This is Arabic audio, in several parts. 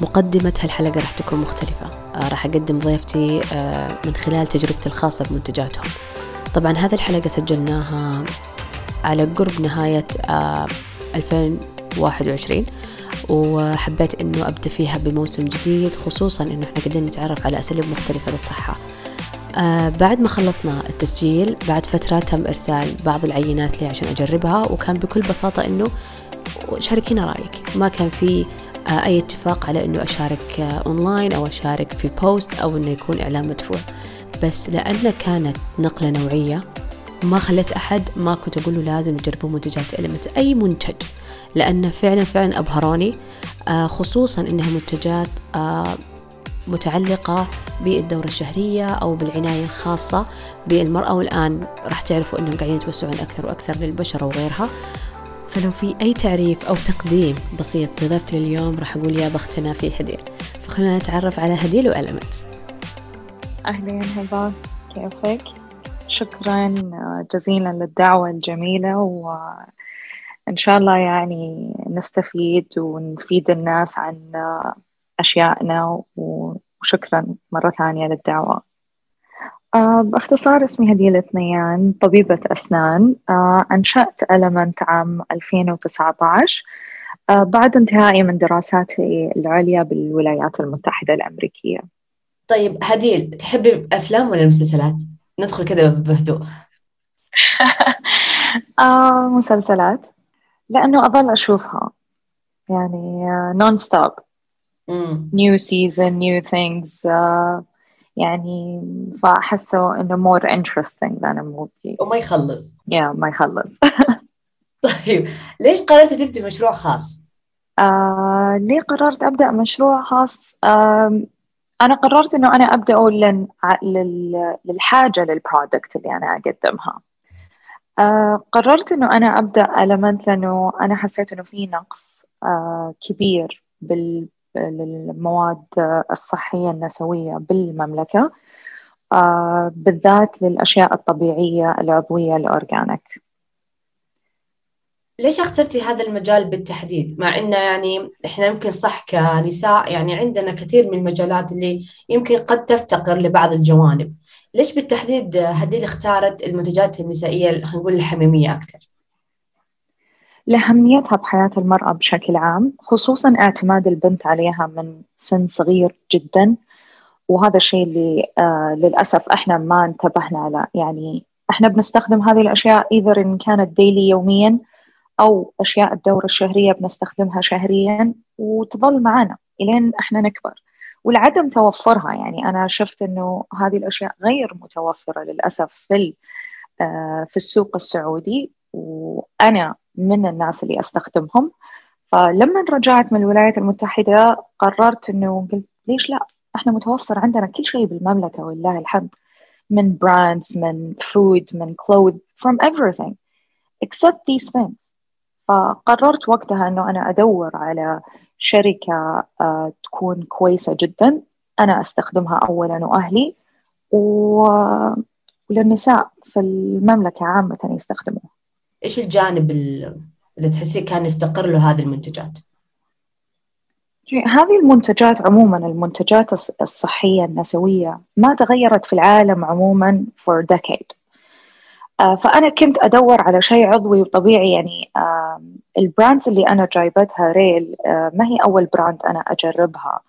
مقدمة هالحلقة راح تكون مختلفة. آه راح أقدم ضيفتي آه من خلال تجربتي الخاصة بمنتجاتهم. طبعا هذه الحلقة سجلناها على قرب نهاية آه 2021 وحبيت إنه أبدأ فيها بموسم جديد خصوصا إنه إحنا قاعدين نتعرف على أساليب مختلفة للصحة. آه بعد ما خلصنا التسجيل بعد فترة تم إرسال بعض العينات لي عشان أجربها وكان بكل بساطة إنه شاركينا رأيك. ما كان في آه أي اتفاق على إنه أشارك آه أونلاين أو أشارك في post أو إنه يكون إعلان مدفوع. بس لأن كانت نقلة نوعية ما خليت أحد ما كنت أقول له لازم تجربوا منتجات Element أي منتج. لأن فعلا فعلا أبهروني آه خصوصا إنها منتجات آه متعلقة بالدورة الشهرية أو بالعناية الخاصة بالمرأة. والآن راح تعرفوا أنهم قاعدين يتوسعون أكثر وأكثر للبشرة وغيرها. فلو في أي تعريف أو تقديم بسيط لضيفتي اليوم راح أقول يا بختنا في هديل فخلونا نتعرف على هديل وألمنت أهلين هبة كيفك؟ شكرا جزيلا للدعوة الجميلة وإن شاء الله يعني نستفيد ونفيد الناس عن أشيائنا وشكرا مرة ثانية للدعوة. آه باختصار اسمي هديل ثنيان طبيبة أسنان آه أنشأت ألمنت عام 2019 آه بعد انتهائي من دراساتي العليا بالولايات المتحدة الأمريكية. طيب هديل تحبي أفلام ولا مسلسلات؟ ندخل كذا بهدوء. آه مسلسلات. لأنه أظل أشوفها. يعني نون ستوب new season new things uh, يعني فأحسه إنه more interesting than a movie وما يخلص yeah ما يخلص طيب ليش قررتي تبدي مشروع خاص؟ آه ليه قررت أبدأ مشروع خاص؟ آه أنا قررت إنه أنا أبدأه لل... لل... للحاجة لل product اللي أنا أقدمها آه قررت إنه أنا أبدأ Element لأنه أنا حسيت إنه في نقص آه كبير بال للمواد الصحية النسوية بالمملكة آه بالذات للأشياء الطبيعية العضوية ال organic ليش اخترتي هذا المجال بالتحديد؟ مع إنه يعني إحنا يمكن صح كنساء يعني عندنا كثير من المجالات اللي يمكن قد تفتقر لبعض الجوانب. ليش بالتحديد هديل اختارت المنتجات النسائية خلينا نقول الحميمية أكثر؟ لأهميتها بحياة المرأة بشكل عام خصوصا اعتماد البنت عليها من سن صغير جدا. وهذا الشيء اللي آه للأسف إحنا ما انتبهنا له. يعني إحنا بنستخدم هذه الأشياء إذا إن كانت ديلي يوميا أو أشياء الدورة الشهرية بنستخدمها شهريا وتظل معنا إلين إحنا نكبر. ولعدم توفرها يعني أنا شفت إنه هذه الأشياء غير متوفرة للأسف في آه في السوق السعودي. وأنا من الناس اللي أستخدمهم. فلما رجعت من الولايات المتحدة قررت إنه قلت ليش لا؟ إحنا متوفر عندنا كل شيء بالمملكة ولله الحمد. من brands من food من clothes from everything except these things. فقررت وقتها إنه أنا أدور على شركة uh, تكون كويسة جدا. أنا أستخدمها اولا وأهلي. و... وللنساء في المملكة عامة يستخدموها. إيش الجانب اللي تحسيه كان يفتقر له هذه المنتجات؟ هذه المنتجات عموما المنتجات الصحية النسوية ما تغيرت في العالم عموما for decade. فأنا كنت أدور على شيء عضوي وطبيعي يعني ال brands اللي أنا جايبتها Rael ما هي أول brand أنا أجربها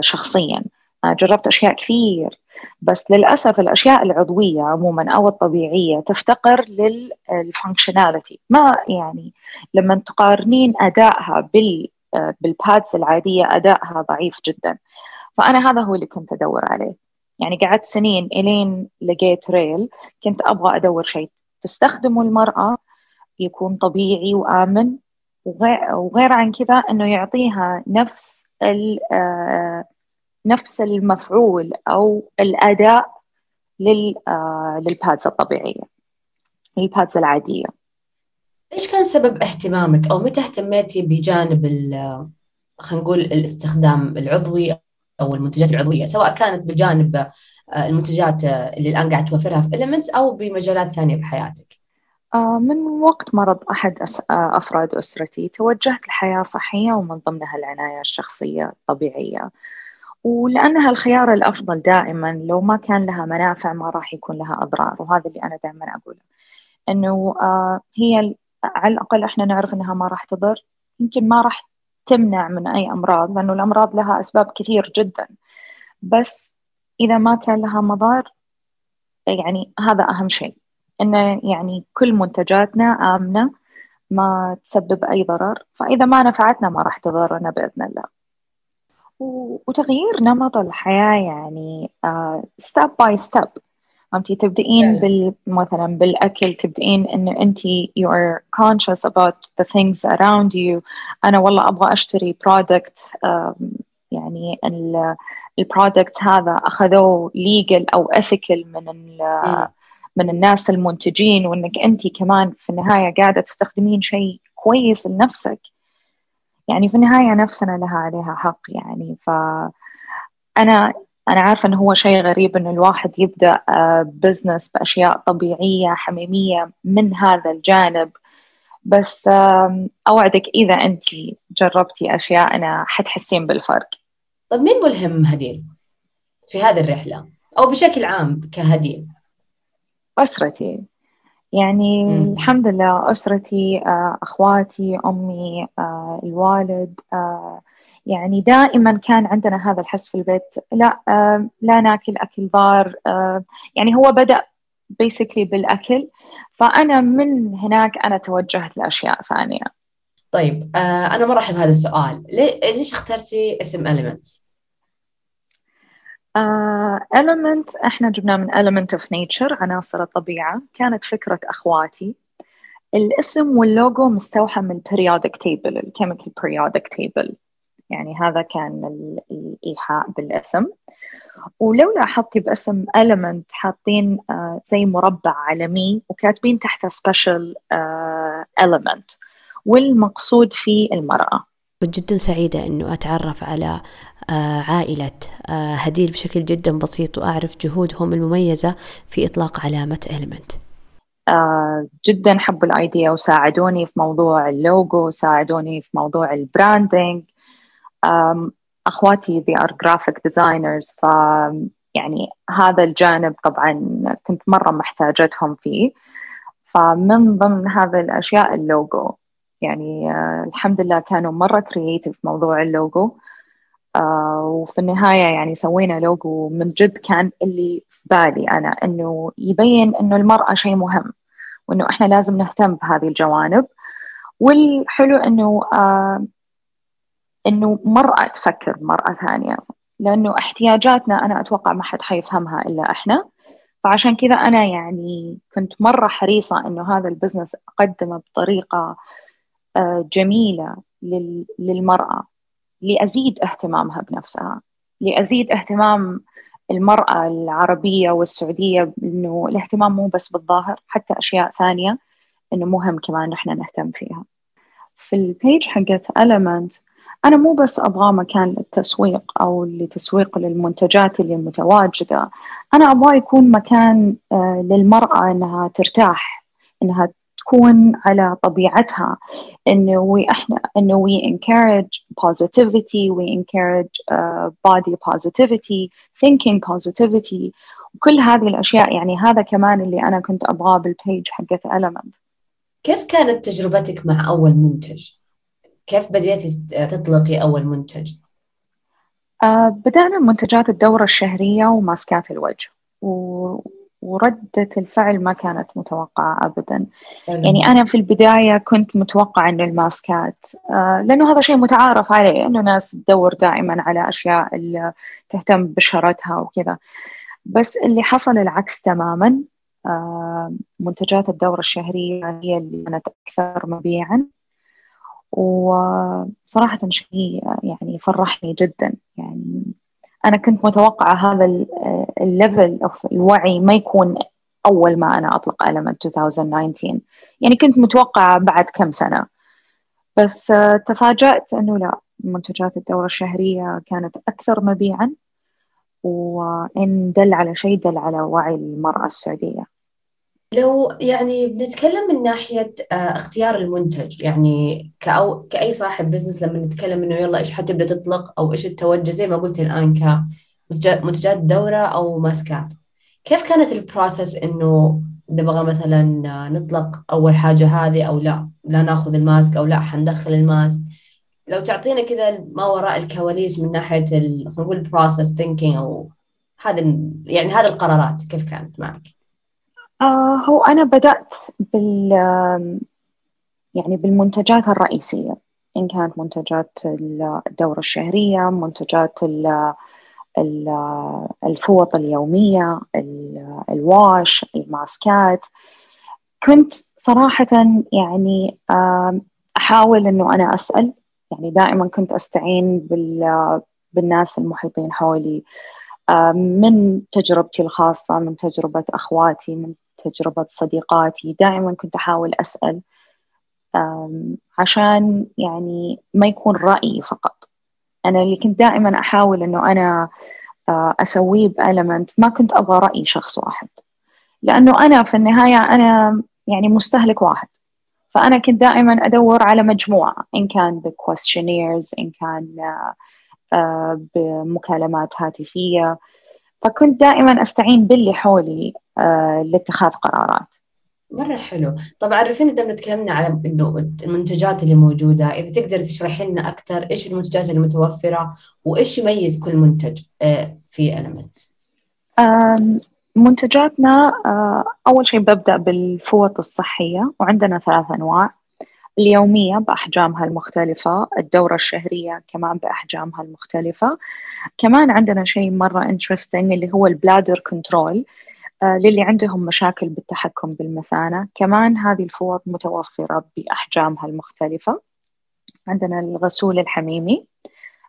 شخصيا. جربت أشياء كثير. بس للأسف الأشياء العضوية عموما أو الطبيعية تفتقر لل functionality ما يعني لما تقارنين أدائها بال بالبادز العادية أدائها ضعيف جدا. فأنا هذا هو اللي كنت أدور عليه. يعني قعدت سنين إلين لقيت ريل كنت أبغى أدور شيء. تستخدمه المرأة يكون طبيعي وآمن وغير عن كذا أنه يعطيها نفس نفس المفعول أو الأداء لل آه للبادز الطبيعية ال pads العادية. إيش كان سبب اهتمامك أو متى اهتميتي بجانب خلينا نقول الاستخدام العضوي أو المنتجات العضوية سواء كانت بجانب المنتجات اللي الآن قاعد توفرها في Elements أو بمجالات ثانية بحياتك؟ آه، من وقت مرض أحد آه، أفراد أسرتي توجهت لحياة صحية ومن ضمنها العناية الشخصية الطبيعية. ولأنها الخيار الأفضل دائما لو ما كان لها منافع ما راح يكون لها أضرار وهذا اللي أنا دائما أقوله. إنه آه، هي على الأقل إحنا نعرف إنها ما راح تضر يمكن ما راح تمنع من أي أمراض لأنه الأمراض لها أسباب كثير جدا. بس إذا ما كان لها مضار يعني هذا أهم شيء. إنه يعني كل منتجاتنا آمنة ما تسبب أي ضرر. فإذا ما نفعتنا ما راح تضرنا بإذن الله. وتغيير نمط الحياة يعني step by step فهمتي؟ تبدأين بال مثلا بالأكل تبدأين إنه أنت you are conscious about the things around you. أنا والله أبغى أشتري product يعني ال product هذا أخذوه legal أو ethical من من الناس المنتجين وإنك أنت كمان في النهاية قاعدة تستخدمين شيء كويس لنفسك. يعني في النهاية نفسنا لها عليها حق يعني. فأنا أنا عارفة إنه هو شيء غريب إنه الواحد يبدأ بزنس آه، بأشياء طبيعية حميمية من هذا الجانب. بس أوعدك إذا أنت جربتي أشياء أنا حتحسين بالفرق. طيب مين ملهم هديل في هذه الرحلة؟ أو بشكل عام كهديل؟ أسرتي. يعني مم. الحمد لله أسرتي آه، أخواتي أمي آه، الوالد آه، يعني دائما كان عندنا هذا الحس في البيت لا لا ناكل أكل ضار يعني هو بدأ basically بالأكل فأنا من هناك أنا توجهت لأشياء ثانية طيب أنا مرحب بهذا السؤال ليش اخترتي اسم Elements؟ Uh, element إحنا جبناه من element of nature عناصر الطبيعة. كانت فكرة أخواتي. الاسم واللوجو مستوحى من periodic table ال chemical periodic table. يعني هذا كان الإيحاء بالاسم. ولو لاحظتي باسم element حاطين uh, زي مربع عالمي وكاتبين تحته special uh, element. والمقصود فيه المرأة. جدا سعيدة أنه أتعرف على آه، عائلة. آه، هديل بشكل جدا بسيط وأعرف جهودهم المميزة في إطلاق علامة Element آه، جدا حبوا ال idea وساعدوني في موضوع اللوجو ساعدوني في موضوع ال branding أخواتي they are graphic designers ف يعني هذا الجانب طبعا كنت مرة محتاجتهم فيه. فمن ضمن هذه الأشياء اللوجو. يعني الحمد لله كانوا مرة creative في موضوع اللوجو. آه وفي النهاية يعني سوينا لوجو من جد كان اللي في بالي أنا إنه يبين إنه المرأة شيء مهم وإنه إحنا لازم نهتم بهذه الجوانب. والحلو إنه آه إنه مرأة تفكر مرأة ثانية لأنه احتياجاتنا أنا أتوقع ما حد حيفهمها إلا إحنا. فعشان كذا أنا يعني كنت مرة حريصة إنه هذا البزنس أقدمه بطريقة آه جميلة للمرأة. لأزيد اهتمامها بنفسها لأزيد اهتمام المرأة العربية والسعودية إنه الاهتمام مو بس بالظاهر حتى أشياء ثانية إنه مهم كمان نحن نهتم فيها. في البيج حقت Element أنا مو بس أبغى مكان للتسويق أو لتسويق للمنتجات اللي متواجدة أنا أبغى يكون مكان آه، للمرأة إنها ترتاح إنها تكون على طبيعتها. إنه أحنا إنه we encourage positivity we encourage uh, body positivity thinking positivity. وكل هذه الأشياء يعني هذا كمان اللي أنا كنت أبغاه بالبيج حقت element. كيف كانت تجربتك مع أول منتج؟ كيف بديتي تطلقي أول منتج؟ uh, بدأنا منتجات الدورة الشهرية وماسكات الوجه. و... وردة الفعل ما كانت متوقعة أبدا. يعني أنا في البداية كنت متوقعة أن الماسكات آه لأنه هذا شيء متعارف عليه أنه ناس تدور دائما على أشياء اللي تهتم ببشرتها وكذا. بس اللي حصل العكس تماما آه منتجات الدورة الشهرية هي اللي كانت أكثر مبيعا. وصراحة شيء يعني فرحني جدا يعني أنا كنت متوقعة هذا الليفل أوف الوعي ما يكون أول ما أنا أطلق Element 2019 يعني كنت متوقعة بعد كم سنة. بس آه، تفاجأت أنه لا منتجات الدورة الشهرية كانت أكثر مبيعا وإن دل على شيء دل على وعي المرأة السعودية. لو يعني بنتكلم من ناحية آه، اختيار المنتج يعني كأو كأي صاحب business لما نتكلم إنه يلا إيش حتبدأ تطلق أو إيش التوجه زي ما قلت الآن كمنتجات دورة أو ماسكات. كيف كانت ال process إنه نبغى مثلا نطلق أول حاجة هذه أو لا؟ لا ناخذ ال mask أو لا حندخل ال mask. لو تعطينا كذا ما وراء الكواليس من ناحية خلينا نقول process thinking أو هذا يعني هذه القرارات كيف كانت معك؟ آه هو أنا بدأت بال يعني بالمنتجات الرئيسية إن كانت منتجات الدورة الشهرية منتجات الفوط اليومية ال wash الماسكات. كنت صراحة يعني أحاول إنه أنا أسأل يعني دائما كنت أستعين بالناس المحيطين حولي. من تجربتي الخاصة من تجربة أخواتي من تجربة صديقاتي. دائما كنت أحاول أسأل عشان يعني ما يكون رأيي فقط. أنا اللي كنت دائما أحاول إنه أنا آه، أسويه بألمنت ما كنت أبغى رأي شخص واحد. لأنه أنا في النهاية أنا يعني مستهلك واحد. فأنا كنت دائما أدور على مجموعة إن كان بكويستشنيرز إن كان آه، بمكالمات هاتفية. فكنت دائما أستعين باللي حولي آه، لاتخاذ قرارات. مرة حلو. طب عرفينا إذا تكلمنا على إنه المنتجات اللي موجودة إذا تقدر تشرحي لنا أكثر إيش المنتجات المتوفرة وإيش يميز كل منتج آه، في ألمنت منتجاتنا آه، أول شيء ببدأ بالفوط الصحية وعندنا ثلاث أنواع. اليومية بأحجامها المختلفة الدورة الشهرية كمان بأحجامها المختلفة. كمان عندنا شيء مرة interesting اللي هو ال bladder control آه، للي عندهم مشاكل بالتحكم بالمثانة. كمان هذه الفوط متوفرة بأحجامها المختلفة. عندنا الغسول الحميمي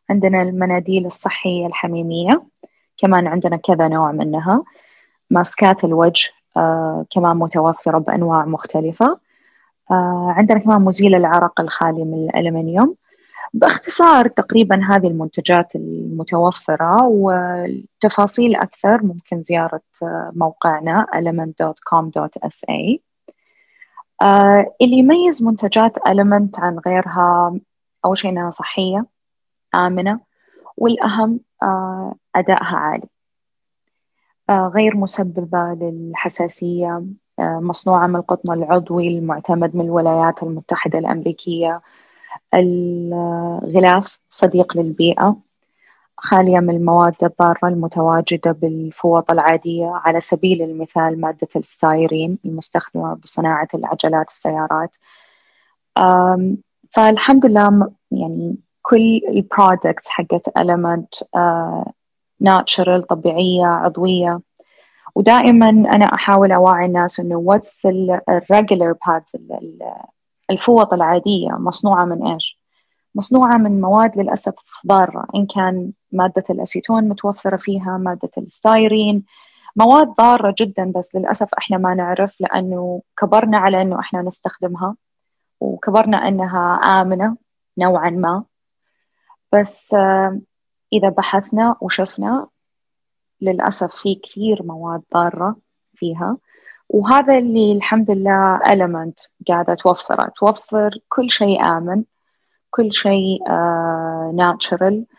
عندنا المناديل الصحية الحميمية كمان عندنا كذا نوع منها. ماسكات الوجه آه كمان متوفرة بأنواع مختلفة. عندنا كمان مزيل العرق الخالي من الألمنيوم. باختصار تقريبا هذه المنتجات المتوفرة والتفاصيل أكثر ممكن زيارة موقعنا element.com.sa آه اللي يميز منتجات Element عن غيرها أول شيء أنها صحية آمنة والأهم آه أدائها عالي. آه غير مسببة للحساسية آه، مصنوعة من القطن العضوي المعتمد من الولايات المتحدة الأمريكية. الغلاف صديق للبيئة خالية من المواد الضارة المتواجدة بالفوط العادية على سبيل المثال مادة الستايرين المستخدمة بصناعة العجلات السيارات. فالحمد لله يعني كل ال products حقت إليمنت natural طبيعية عضوية ودائما أنا أحاول أوعي الناس إنه what's ال regular pads الفوط العادية مصنوعة من إيش؟ مصنوعة من مواد للأسف ضارة إن كان مادة الأسيتون متوفرة فيها مادة الستايرين مواد ضارة جدا بس للأسف إحنا ما نعرف لأنه كبرنا على إنه إحنا نستخدمها وكبرنا إنها آمنة نوعا ما بس آه، إذا بحثنا وشفنا للأسف في كثير مواد ضارة فيها. وهذا اللي الحمد لله Element قاعدة توفره. توفر كل شيء آمن كل شيء ناتشرال uh,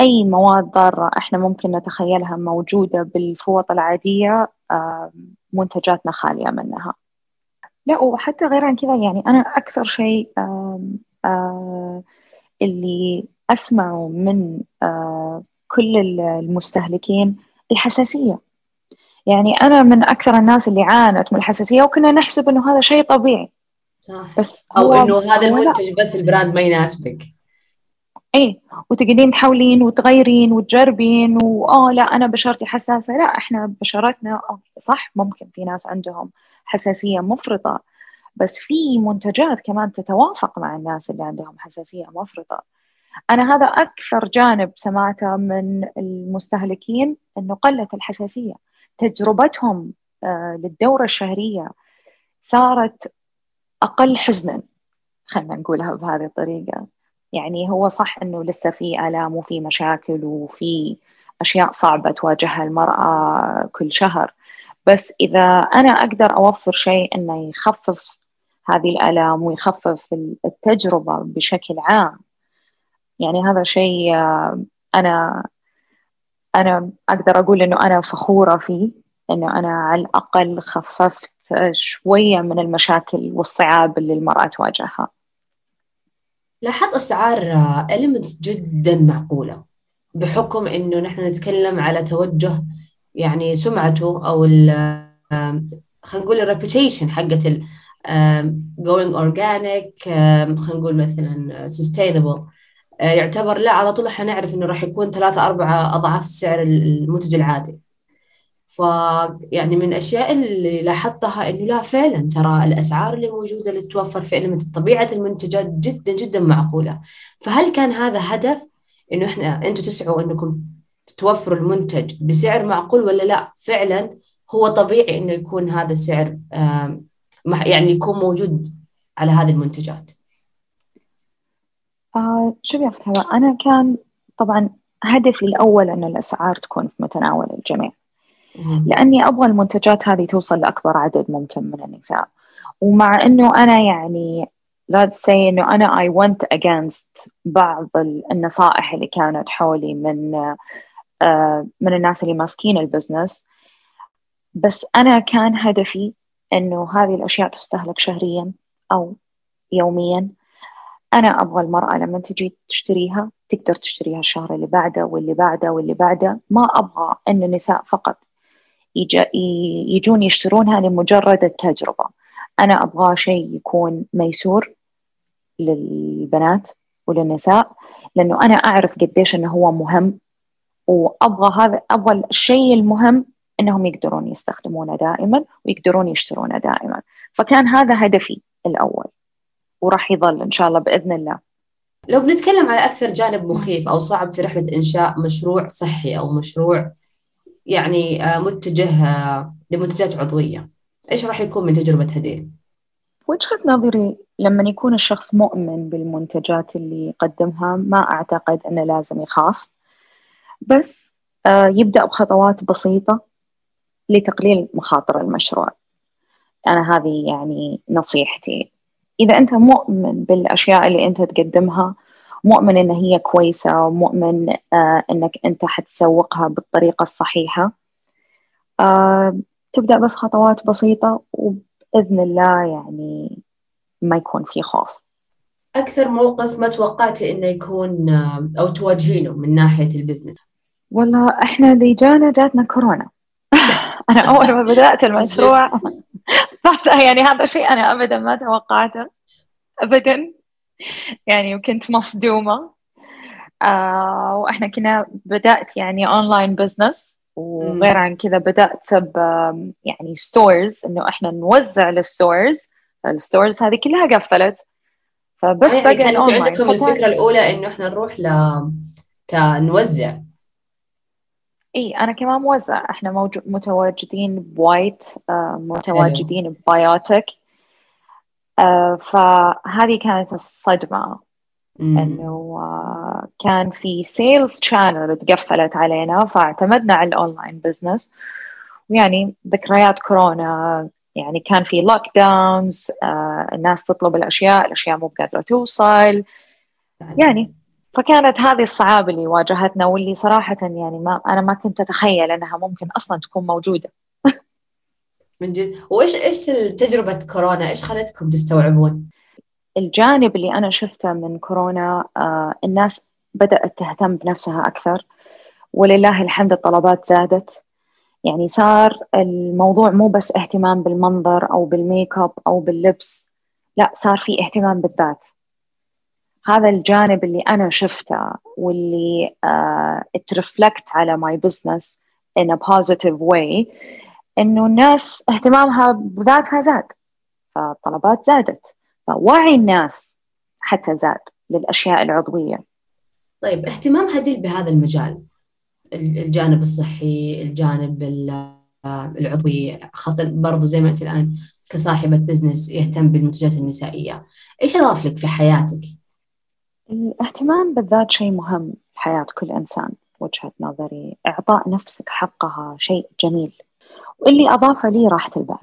أي مواد ضارة إحنا ممكن نتخيلها موجودة بالفوط العادية uh, منتجاتنا خالية منها. لا وحتى غير عن كذا يعني أنا أكثر شيء uh, اللي أسمعه من كل المستهلكين الحساسية. يعني أنا من أكثر الناس اللي عانت من الحساسية وكنا نحسب إنه هذا شيء طبيعي. صح بس أو إنه هذا المنتج بس البراند ما يناسبك. إيه. وتقعدين تحاولين وتغيرين وتجربين واه لا أنا بشرتي حساسة. لا إحنا بشرتنا آه صح ممكن في ناس عندهم حساسية مفرطة. بس في منتجات كمان تتوافق مع الناس اللي عندهم حساسية مفرطة. أنا هذا أكثر جانب سمعته من المستهلكين إنه قلت الحساسية. تجربتهم آه، للدورة الشهرية صارت أقل حزنا خلينا نقولها بهذه الطريقة. يعني هو صح أنه لسه في آلام وفي مشاكل وفي أشياء صعبة تواجهها المرأة كل شهر. بس إذا أنا أقدر أوفر شيء إنه يخفف هذه الآلام ويخفف التجربة بشكل عام يعني هذا شيء آه، أنا أنا أقدر أقول إنه أنا فخورة فيه إنه أنا على الأقل خففت شوية من المشاكل والصعاب اللي المرأة تواجهها. لاحظت أسعار إليمنتس جدا معقولة بحكم إنه نحن نتكلم على توجه يعني سمعته أو خلينا نقول الريبيتيشن حقت going organic خلينا نقول مثلا sustainable. آه، يعتبر لا على طول إحنا نعرف إنه راح يكون ثلاثة أربعة أضعاف سعر المنتج العادي. فيعني من الأشياء اللي لاحظتها إنه لا فعلا ترى الأسعار اللي موجودة اللي تتوفر في طبيعة المنتجات جدا جدا معقولة. فهل كان هذا هدف إنه إحنا أنتم تسعوا إنكم توفروا المنتج بسعر معقول ولا لا؟ فعلا هو طبيعي إنه يكون هذا السعر يعني يكون موجود على هذه المنتجات. آه يا أختي أنا كان طبعا هدفي الأول أن الأسعار تكون في متناول الجميع. لأني أبغى المنتجات هذه توصل لأكبر عدد ممكن من النساء. ومع أنه أنا يعني لا تسي أنه أنا I went against بعض النصائح اللي كانت حولي من آه من الناس اللي ماسكين البزنس. بس أنا كان هدفي أنه هذه الأشياء تستهلك شهريا أو يوميا. أنا أبغى المرأة لما تجي تشتريها تقدر تشتريها الشهر اللي بعده واللي بعده واللي بعده. ما أبغى أن النساء فقط يجون يشترونها لمجرد التجربة. أنا أبغى شيء يكون ميسور للبنات وللنساء لأنه أنا أعرف قديش أنه هو مهم وأبغى هذا أبغى الشيء المهم إنهم يقدرون يستخدمونه دائما ويقدرون يشترونه دائما. فكان هذا هدفي الأول. وراح يظل إن شاء الله بإذن الله. لو بنتكلم على أكثر جانب مخيف أو صعب في رحلة إنشاء مشروع صحي أو مشروع يعني آه، متجه آه، لمنتجات عضوية إيش راح يكون من تجربة هديل؟ وجهة نظري لما يكون الشخص مؤمن بالمنتجات اللي يقدمها ما أعتقد أنه لازم يخاف. بس آه، يبدأ بخطوات بسيطة لتقليل مخاطر المشروع. أنا هذه يعني نصيحتي. إذا أنت مؤمن بالأشياء اللي أنت تقدمها مؤمن إن هي كويسة ومؤمن آه إنك أنت حتسوقها بالطريقة الصحيحة. آه تبدأ بس خطوات بسيطة وبإذن الله يعني ما يكون في خوف. أكثر موقف ما توقعتي إنه يكون آه، أو تواجهينه من ناحية ال business؟ والله إحنا اللي جانا جاتنا كورونا. أنا أول ما بدأت المشروع. يعني هذا شيء أنا أبدا ما توقعته. أبدا. يعني وكنت مصدومة. آه وإحنا كنا بدأت يعني online business وغير عن كذا بدأت ب يعني stores إنه إحنا نوزع لل stores ال stores هذه كلها قفلت. فبس يعني بقى كانت عندكم الفكرة الأولى إنه إحنا نروح ل كنوزع إي أنا كمان موزع. إحنا موجود متواجدين بوايت آه متواجدين ببايوتك آه فهذه كانت الصدمة. إنه آه كان في sales channel تقفلت علينا فاعتمدنا على ال online business ويعني ذكريات كورونا يعني كان في لوك داونز الناس تطلب الأشياء الأشياء مو قادره توصل. يعني فكانت هذه الصعاب اللي واجهتنا واللي صراحة يعني ما أنا ما كنت أتخيل أنها ممكن أصلا تكون موجودة. من جد. وإيش إيش تجربة كورونا؟ إيش خلتكم تستوعبون؟ الجانب اللي أنا شفته من كورونا آه الناس بدأت تهتم بنفسها أكثر ولله الحمد الطلبات زادت. يعني صار الموضوع مو بس اهتمام بالمنظر أو بالميك أب أو باللبس لا صار في اهتمام بالذات. هذا الجانب اللي أنا شفته واللي uh, على my business in a positive way إنه الناس اهتمامها بذاتها زاد فالطلبات زادت فوعي الناس حتى زاد للأشياء العضوية طيب اهتمام هديل بهذا المجال الجانب الصحي الجانب العضوي خاصة برضو زي ما أنت الآن كصاحبة بزنس يهتم بالمنتجات النسائية إيش أضاف لك في حياتك؟ الاهتمام بالذات شيء مهم في حياة كل إنسان وجهة نظري. إعطاء نفسك حقها شيء جميل. واللي أضافه لي راحة البال.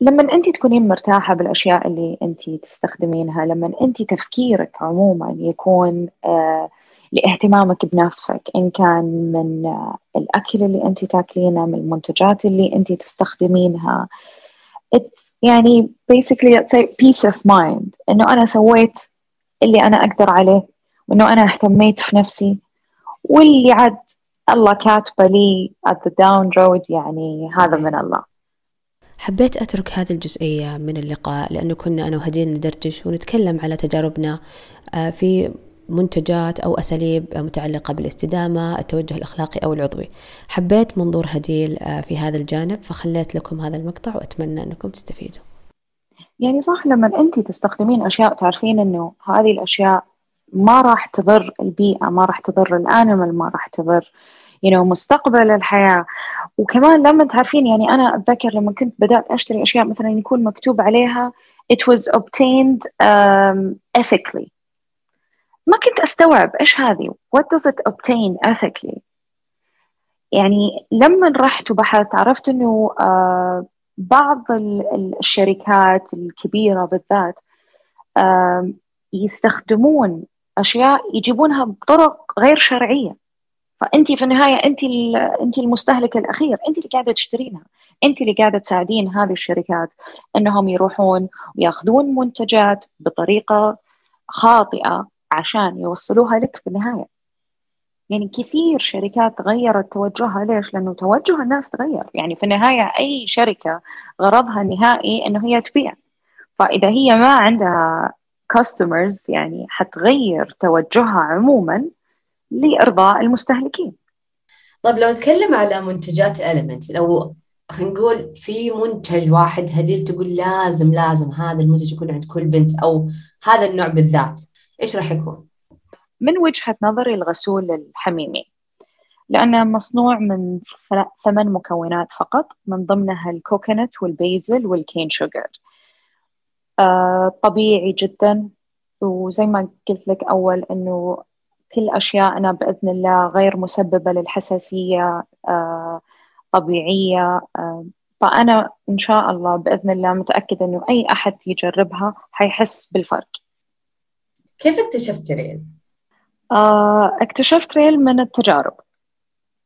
لما أنت تكونين مرتاحة بالأشياء اللي أنت تستخدمينها لما أنت تفكيرك عموما يكون آه لاهتمامك بنفسك إن كان من آه الأكل اللي أنت تاكلينه من المنتجات اللي أنت تستخدمينها. It's يعني basically say peace of mind. إنه أنا سويت اللي أنا أقدر عليه وإنه أنا اهتميت في نفسي. واللي عاد الله كاتبه لي at the down road يعني هذا من الله. حبيت أترك هذه الجزئية من اللقاء لأنه كنا أنا وهدين ندردش ونتكلم على تجاربنا في منتجات أو أساليب متعلقة بالاستدامة التوجه الأخلاقي أو العضوي. حبيت منظور هديل في هذا الجانب فخليت لكم هذا المقطع وأتمنى أنكم تستفيدوا. يعني صح لما أنت تستخدمين أشياء تعرفين أنه هذه الأشياء ما راح تضر البيئة ما راح تضر الأنيمال ما راح تضر you know, مستقبل الحياة. وكمان لما تعرفين يعني أنا أتذكر لما كنت بدأت أشتري أشياء مثلا يكون مكتوب عليها it was obtained um, ethically. ما كنت أستوعب إيش هذه what does it obtain ethically يعني لما رحت وبحثت عرفت إنه uh, بعض الشركات الكبيرة بالذات يستخدمون أشياء يجيبونها بطرق غير شرعية. فأنت في النهاية أنت أنت المستهلك الأخير أنت اللي قاعدة تشترينها أنت اللي قاعدة تساعدين هذه الشركات أنهم يروحون ويأخذون منتجات بطريقة خاطئة عشان يوصلوها لك في النهاية. يعني كثير شركات غيرت توجهها ليش؟ لأنه توجه الناس تغير يعني في النهاية أي شركة غرضها النهائي أنه هي تبيع فإذا هي ما عندها customers يعني حتغير توجهها عموما لإرضاء المستهلكين طيب لو نتكلم على منتجات إليمنت لو خلينا نقول في منتج واحد هديل تقول لازم لازم هذا المنتج يكون عند كل بنت أو هذا النوع بالذات إيش راح يكون؟ من وجهة نظري الغسول الحميمي لأنه مصنوع من ثمان مكونات فقط من ضمنها ال coconut وال basil وال cane sugar آه طبيعي جدا وزي ما قلت لك أول أنه كل أشياءنا بإذن الله غير مسببة للحساسية آه طبيعية آه فأنا إن شاء الله بإذن الله متأكدة إنه أي أحد يجربها حيحس بالفرق كيف اكتشفت ريل؟ آه اكتشفت ريل من التجارب.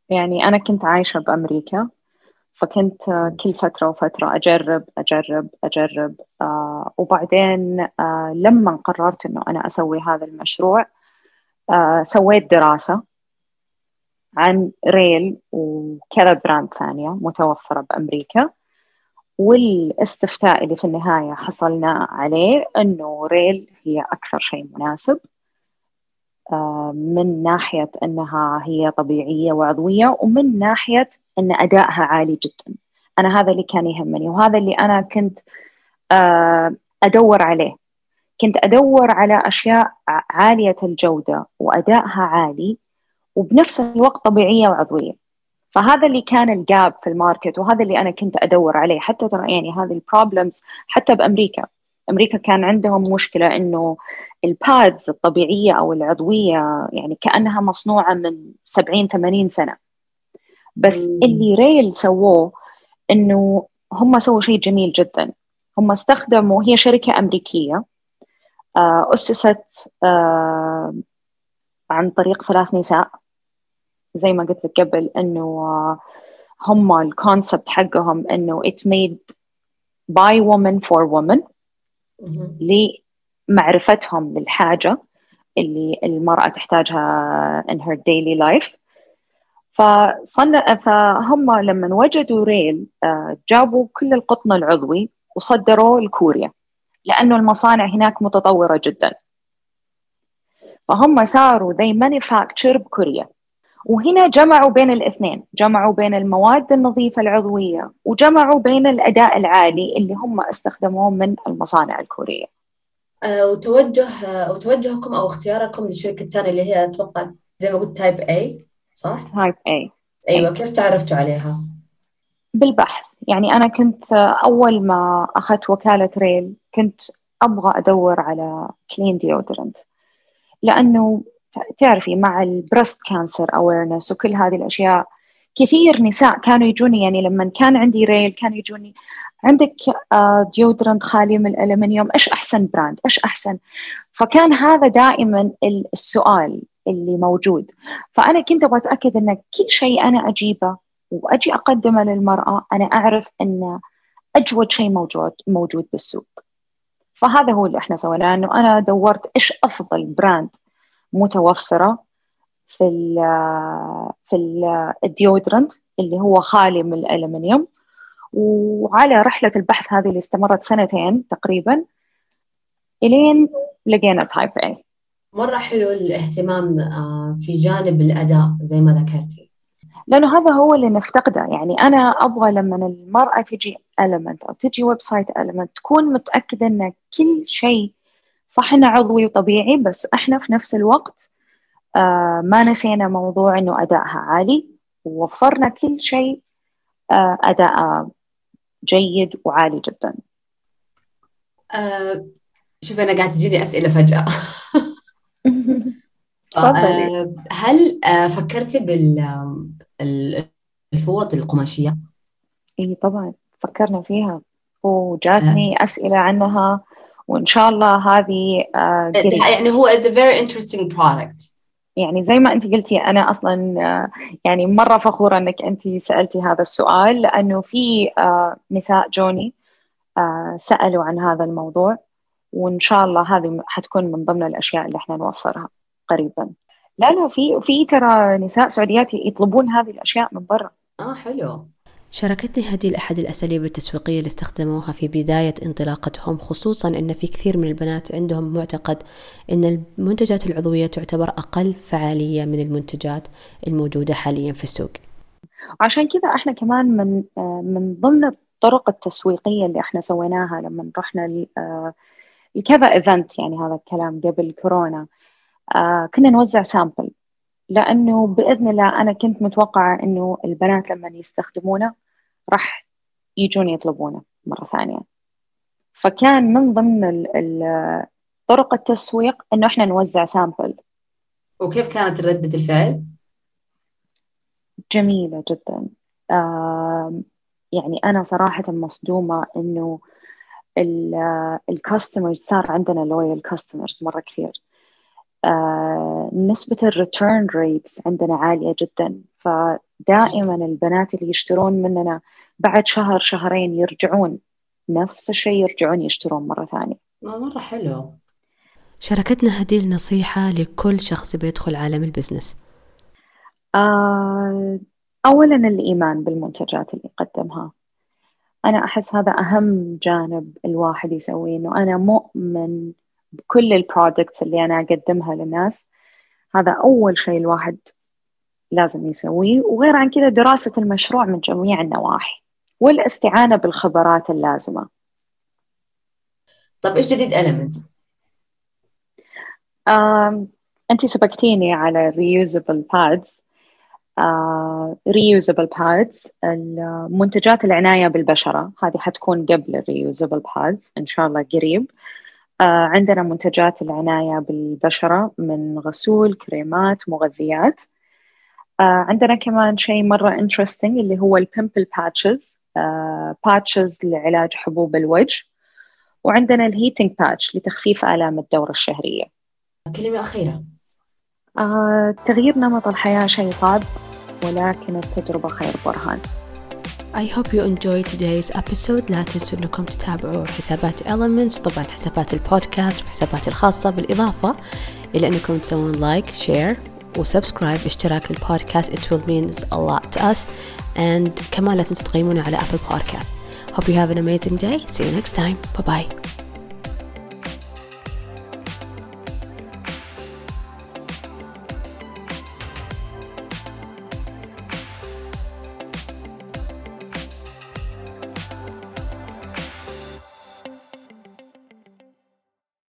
يعني أنا كنت عايشة بأمريكا فكنت كل فترة وفترة أجرب أجرب أجرب آه وبعدين آه لما قررت إنه أنا أسوي هذا المشروع آه سويت دراسة عن ريل وكذا brand ثانية متوفرة بأمريكا. والاستفتاء اللي في النهاية حصلنا عليه أنه ريل هي أكثر شيء مناسب. من ناحية أنها هي طبيعية وعضوية ومن ناحية أن أدائها عالي جدا. أنا هذا اللي كان يهمني وهذا اللي أنا كنت آه أدور عليه. كنت أدور على أشياء عالية الجودة وأدائها عالي وبنفس الوقت طبيعية وعضوية. فهذا اللي كان ال gap في ال market وهذا اللي أنا كنت أدور عليه. حتى ترى يعني هذه ال problems حتى بأمريكا. أمريكا كان عندهم مشكلة إنه ال pads الطبيعية أو العضوية يعني كأنها مصنوعة من 70 80 سنة. بس مم. اللي ريل سووه إنه هم سووا شيء جميل جدا. هم استخدموا هي شركة أمريكية أسست عن طريق ثلاث نساء. زي ما قلت لك قبل إنه هم الكونسبت حقهم إنه it made by woman for woman. لمعرفتهم للحاجة اللي المرأة تحتاجها in her daily life. فصنع فهم لما وجدوا ريل جابوا كل القطن العضوي وصدروه لكوريا لأنه المصانع هناك متطورة جدا. فهم صاروا they manufacture بكوريا. وهنا جمعوا بين الاثنين. جمعوا بين المواد النظيفة العضوية وجمعوا بين الأداء العالي اللي هم استخدموه من المصانع الكورية. أه وتوجه أه وتوجهكم أو اختياركم للشركة الثانية اللي هي أتوقع زي ما قلت Type A صح؟ Type A. أيوة كيف تعرفتوا عليها؟ بالبحث. يعني أنا كنت أول ما أخذت وكالة ريل كنت أبغى أدور على clean deodorant لأنه تعرفي مع ال breast cancer awareness وكل هذه الأشياء. كثير نساء كانوا يجوني يعني لما كان عندي ريل كانوا يجوني عندك deodorant خالي من الألمنيوم إيش أحسن brand إيش أحسن؟ فكان هذا دائما السؤال اللي موجود. فأنا كنت أبغى أتأكد إن كل شيء أنا أجيبه وأجي أقدمه للمرأة أنا أعرف إن أجود شيء موجود موجود بالسوق. فهذا هو اللي إحنا سويناه انه أنا دورت إيش أفضل brand متوفرة في ال في ال deodorant اللي هو خالي من الألمنيوم. وعلى رحلة البحث هذه اللي استمرت سنتين تقريبا إلين لقينا Type A مرة حلو الاهتمام آه، في جانب الأداء زي ما ذكرتي. لأنه هذا هو اللي نفتقده. يعني أنا أبغى لما المرأة تجي Element أو تجي website Element تكون متأكدة إن كل شيء صح إنه عضوي وطبيعي بس إحنا في نفس الوقت آه ما نسينا موضوع إنه أدائها عالي. ووفرنا كل شيء آه أداء جيد وعالي جدا. آه شوف أنا قاعدة تجيني أسئلة فجأة. آه هل آه فكرتي بالفوط القماشية؟ إي طبعا فكرنا فيها. وجاتني. أسئلة عنها وإن شاء الله هذه آه يعني هو is a very interesting product. يعني زي ما أنت قلتي أنا أصلا آه، يعني مرة فخورة إنك أنت سألتي هذا السؤال لأنه في آه، نساء جوني سألوا عن هذا الموضوع وإن شاء الله هذه حتكون من ضمن الأشياء اللي إحنا نوفرها قريبا. لا لا في في ترى نساء سعوديات يطلبون هذه الأشياء من برا. آه حلو. شاركتني هديل أحد الأساليب التسويقية اللي استخدموها في بداية انطلاقتهم خصوصا أن في كثير من البنات عندهم معتقد أن المنتجات العضوية تعتبر أقل فعالية من المنتجات الموجودة حاليا في السوق. عشان كذا إحنا كمان من من ضمن الطرق التسويقية اللي إحنا سويناها لما رحنا لكذا event يعني هذا الكلام قبل كورونا آه، كنا نوزع sample. لأنه بإذن الله أنا كنت متوقعة إنه البنات لما يستخدمونه راح يجون يطلبونه مرة ثانية. فكان من ضمن طرق التسويق إنه إحنا نوزع sample. وكيف كانت ردة الفعل؟ جميلة جدا. يعني أنا صراحة مصدومة إنه ال customers صار عندنا loyal customers مرة كثير. نسبة ال return rates عندنا عالية جدا. فدائما البنات اللي يشترون مننا بعد شهر شهرين يرجعون نفس الشيء يرجعون يشترون مرة ثانية. مرة حلو. شاركتنا هديل نصيحة لكل شخص بيدخل عالم ال business آه أولا الإيمان بالمنتجات اللي يقدمها. أنا أحس هذا أهم جانب الواحد يسويه إنه أنا مؤمن بكل ال products اللي أنا أقدمها للناس هذا أول شيء الواحد لازم يسويه. وغير عن كذا دراسة المشروع من جميع النواحي والاستعانة بالخبرات اللازمة. طيب إيش جديد ألمنت؟ أنت سبقتيني على reusable pads. uh, reusable pads منتجات العناية بالبشرة. هذه حتكون قبل reusable pads إن شاء الله قريب. uh, عندنا منتجات العناية بالبشرة من غسول كريمات مغذيات. uh, عندنا كمان شيء مرة interesting اللي هو ال pimple patches patches لعلاج حبوب الوجه. وعندنا ال heating patch لتخفيف آلام الدورة الشهرية. كلمة أخيرة. آه، تغيير نمط الحياة شيء صعب ولكن التجربة خير برهان. I hope you enjoyed today's episode لا تنسوا انكم تتابعوا حسابات Elements طبعا حسابات البودكاست وحساباتي الخاصة بالإضافة إلى أنكم تسوون لايك شير وسبسكرايب اشتراك للبودكاست it will means a lot to us and كمان لا تنسوا تقيمونا على Apple Podcast Hope you have an amazing day see you next time bye bye